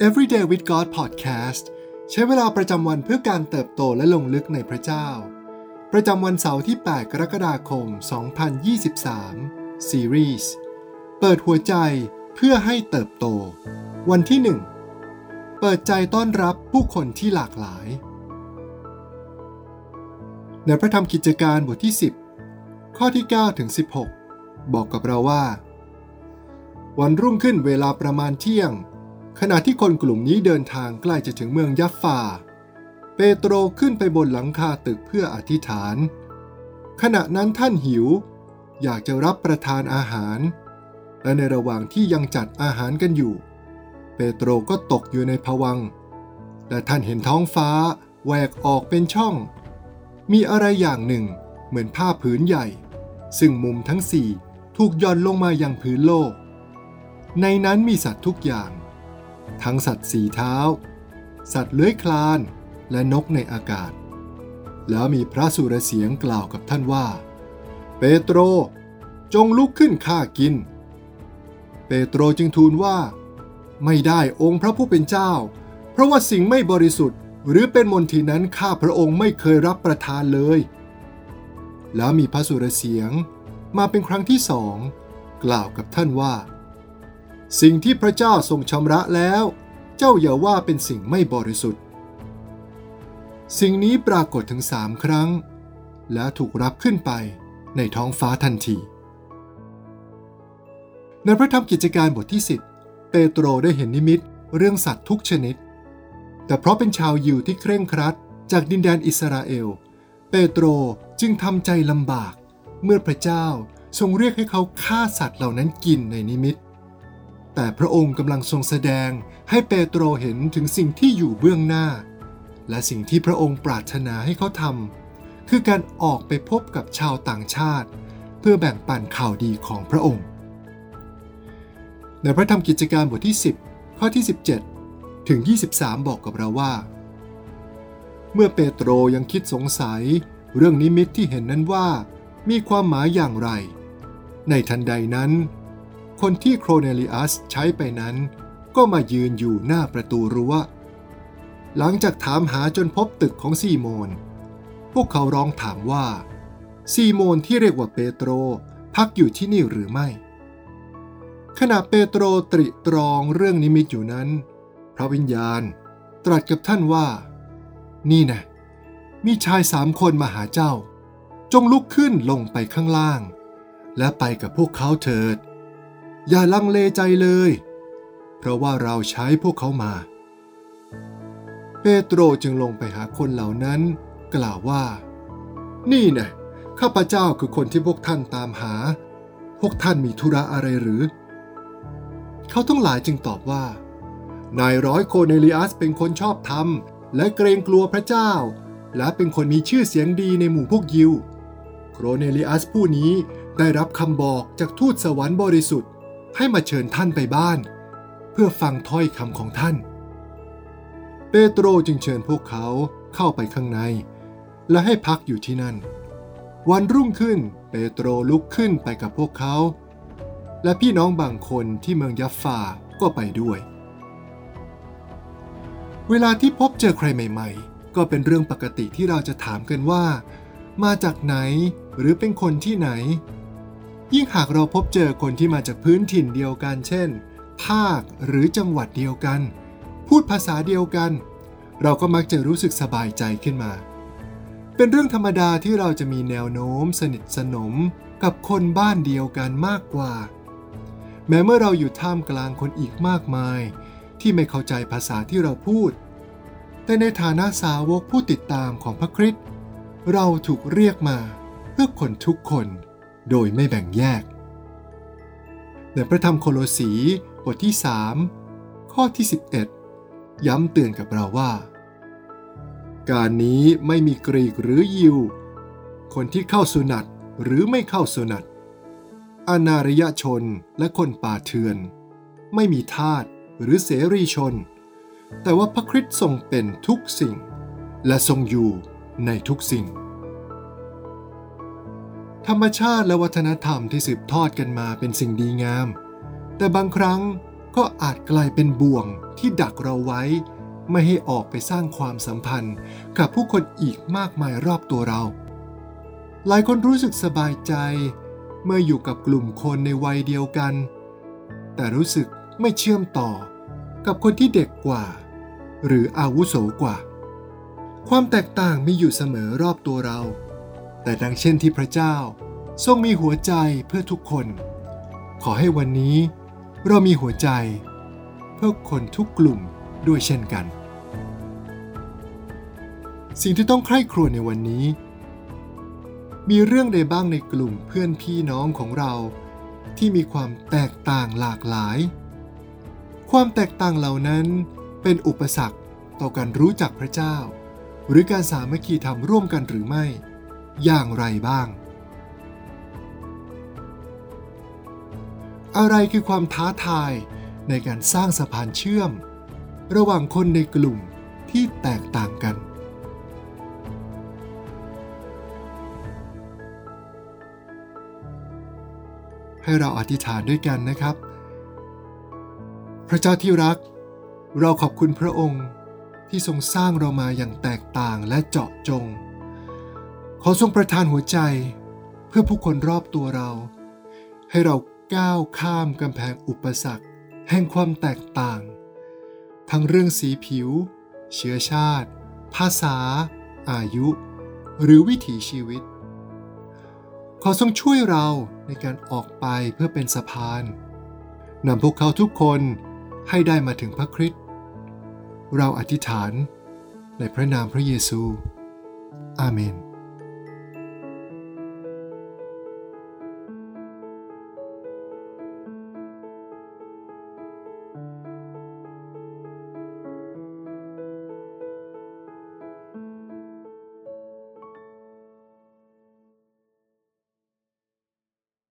Everyday with God Podcast ใช้เวลาประจำวันเพื่อการเติบโตและลงลึกในพระเจ้า ประจำวันเสาร์ที่ 8 กรกฎาคม 2023 Series เปิดหัวใจเพื่อให้เติบโต วันที่ 1 เปิดใจต้อนรับผู้คนที่หลากหลาย ในพระธรรมกิจการบทที่ 10 ข้อที่ 9 ถึง 16 บอกกับเราว่า วันรุ่งขึ้นเวลาประมาณเที่ยง ขณะที่คนกลุ่มนี้เดินทางใกล้จะถึงเมืองยัฟฟา เปโตรขึ้นไปบนหลังคาตึกเพื่ออธิษฐาน ขณะนั้นท่านหิว อยากจะรับประทานอาหาร และในระหว่างที่ยังจัดอาหารกันอยู่ เปโตรก็ตกอยู่ในภวัง และท่านเห็นท้องฟ้าแหวกออกเป็นช่อง มีอะไรอย่างหนึ่ง เหมือนผ้าผืนใหญ่ ซึ่งมุมทั้งสี่ถูกย่อนลงมายังพื้นโลก ในนั้นมีสัตว์ทุกอย่าง ทั้งสัตว์สีเท้า สัตว์เลื้อยคลาน และนกในอากาศ แล้วมีพระสุรเสียงกล่าวกับท่านว่า เปโตร จงลุกขึ้นข้ากิน เปโตรจึงทูลว่า ไม่ได้องค์พระผู้เป็นเจ้า เพราะว่าสิ่งไม่บริสุทธิ์ หรือเป็นมนทินนั้นข้าพระองค์ไม่เคยรับประทานเลย แล้วมีพระสุรเสียงมาเป็นครั้งที่สองกล่าวกับท่านว่า สิ่งที่พระเจ้าทรงชำระแล้ว เจ้าอย่าว่าเป็นสิ่งไม่บริสุทธิ์ สิ่งนี้ปรากฏถึงสามครั้ง แล้วถูกรับขึ้นไปในท้องฟ้าทันที ในพระธรรมกิจการบทที่ 10 เปโตรได้เห็นนิมิตเรื่องสัตว์ทุกชนิด แต่เพราะเป็นชาวยิวที่เคร่งครัดจากดินแดนอิสราเอล เปโตรจึงทำใจลำบาก เมื่อพระเจ้าทรงเรียกให้เขาฆ่าสัตว์เหล่านั้นกินในนิมิต แต่พระองค์กำลังทรงแสดงให้เปโตรเห็นถึงสิ่งที่อยู่เบื้องหน้า และสิ่งที่พระองค์ปรารถนาให้เขาทำคือการออกไปพบกับชาวต่างชาติ เพื่อแบ่งปันข่าวดีของพระองค์ ในพระธรรมกิจการบทที่ 10 ข้อที่ 17 ถึง 23 บอกกับเราว่า เมื่อเปโตรยังคิดสงสัย เรื่องนิมิตที่เห็นนั้นว่า มีความหมายอย่างไร ในทันใดนั้น คนที่โครเนลิอัสใช้ไปนั้น ก็มายืนอยู่หน้าประตูรั้ว หลังจากถามหาจนพบตึกของซีโมน พวกเขาร้องถามว่า ซีโมนที่เรียกว่าเปโตรพักอยู่ที่นี่หรือไม่ ขณะเปโตรตริตรองเรื่องนิมิตอยู่นั้น พระวิญญาณตรัสกับท่านว่า นี่นะ มีชายสามคนมาหาเจ้า จงลุกขึ้นลงไปข้างล่าง และไปกับพวกเขาเถิด อย่าลังเลใจเลย เพราะว่าเราใช้พวกเขามา เปโตรจึงลงไปหาคนเหล่านั้น กล่าวว่า นี่นะข้าพเจ้าคือคนที่พวกท่านตามหา พวกท่านมีธุระอะไรหรือ เขาทั้งหลายจึงตอบว่า นายร้อยโคเนลิอัสเป็นคนชอบธรรม และเกรงกลัวพระเจ้า และเป็นคนมีชื่อเสียงดีในหมู่พวกยิว โครเนลิอัสผู้นี้ได้รับคำบอกจากทูตสวรรค์บริสุทธิ์ ให้มาเชิญท่านไปบ้าน เพื่อฟังถ้อยคำของท่าน เปโตรจึงเชิญพวกเขาเข้าไปข้างใน และให้พักอยู่ที่นั่น วันรุ่งขึ้นเปโตรลุกขึ้นไปกับพวกเขา และพี่น้องบางคนที่เมืองยัฟฟาก็ไปด้วย เวลาที่พบเจอใครใหม่ ๆ ก็เป็นเรื่องปกติที่เราจะถามกันว่า มาจากไหนหรือเป็นคนที่ไหน ยิ่งหากเราพบเจอคนที่มาจากพื้นถิ่นเดียวกันเช่น ภาคหรือจังหวัดเดียวกัน พูดภาษาเดียวกัน เราก็มักจะรู้สึกสบายใจขึ้นมา เป็นเรื่องธรรมดาที่เราจะมีแนวโน้มสนิทสนมกับคนบ้านเดียวกันมากกว่า แม้เมื่อเราอยู่ท่ามกลางคนอีกมากมาย ที่ไม่เข้าใจภาษาที่เราพูด แต่ในฐานะสาวกผู้ติดตามของพระคริสต์เราถูกเรียกมาเพื่อคนทุกคน โดยไม่แบ่งแยก ในพระธรรมโคโลสีบทที่ 3 ข้อที่ 11 ย้ำเตือนกับเราว่า การนี้ไม่มีกรีกหรือยิว คนที่เข้าสุนัตหรือไม่เข้าสุนัตอนารยชนและคนป่าเถื่อน ไม่มีทาสหรือเสรีชน แต่ว่าพระคริสต์ทรงเป็นทุกสิ่ง และทรงอยู่ในทุกสิ่ง ธรรมชาติและวัฒนธรรมที่สืบทอดกันมาเป็นสิ่งดีงาม แต่บางครั้งก็อาจกลายเป็นบ่วงที่ดักเราไว้ ไม่ให้ออกไปสร้างความสัมพันธ์ กับผู้คนอีกมากมายรอบตัวเรา หลายคนรู้สึกสบายใจ เมื่ออยู่กับกลุ่มคนในวัยเดียวกัน แต่รู้สึกไม่เชื่อมต่อ กับคนที่เด็กกว่า หรืออาวุโสกว่า ความแตกต่างมีอยู่เสมอรอบตัวเรา แต่ดังเช่นที่พระเจ้า ทรงมีหัวใจเพื่อทุกคน ขอให้วันนี้เรามีหัวใจ เพื่อคนทุกกลุ่มด้วยเช่นกัน สิ่งที่ต้องใคร่ครวญในวันนี้ มีเรื่องใดบ้างในกลุ่มเพื่อนพี่น้องของเรา ที่มีความแตกต่างหลากหลาย ความแตกต่างเหล่านั้นเป็นอุปสรรคต่อการรู้จักพระเจ้า หรือการสามัคคีธรรมร่วมกันหรือไม่ อย่างไรบ้าง อะไรคือความท้าทายในการสร้างสะพานเชื่อม ระหว่างคนในกลุ่มที่แตกต่างกัน ให้เราอธิษฐานด้วยกันนะครับ พระเจ้าที่รัก เราขอบคุณพระองค์ที่ทรงสร้างเรามาอย่างแตกต่างและเจาะจง ขอทรงประทานหัวใจเพื่อผู้คนรอบตัวเรา ให้เราก้าวข้ามกำแพงอุปสรรค แห่งความแตกต่าง ทั้งเรื่องสีผิว เชื้อชาติ ภาษา อายุ หรือวิถีชีวิต ขอทรงช่วยเราในการออกไปเพื่อเป็นสะพานนำพวกเขาทุกคนให้ได้มาถึงพระคริสต์เราอธิษฐานในพระนามพระเยซู อาเมน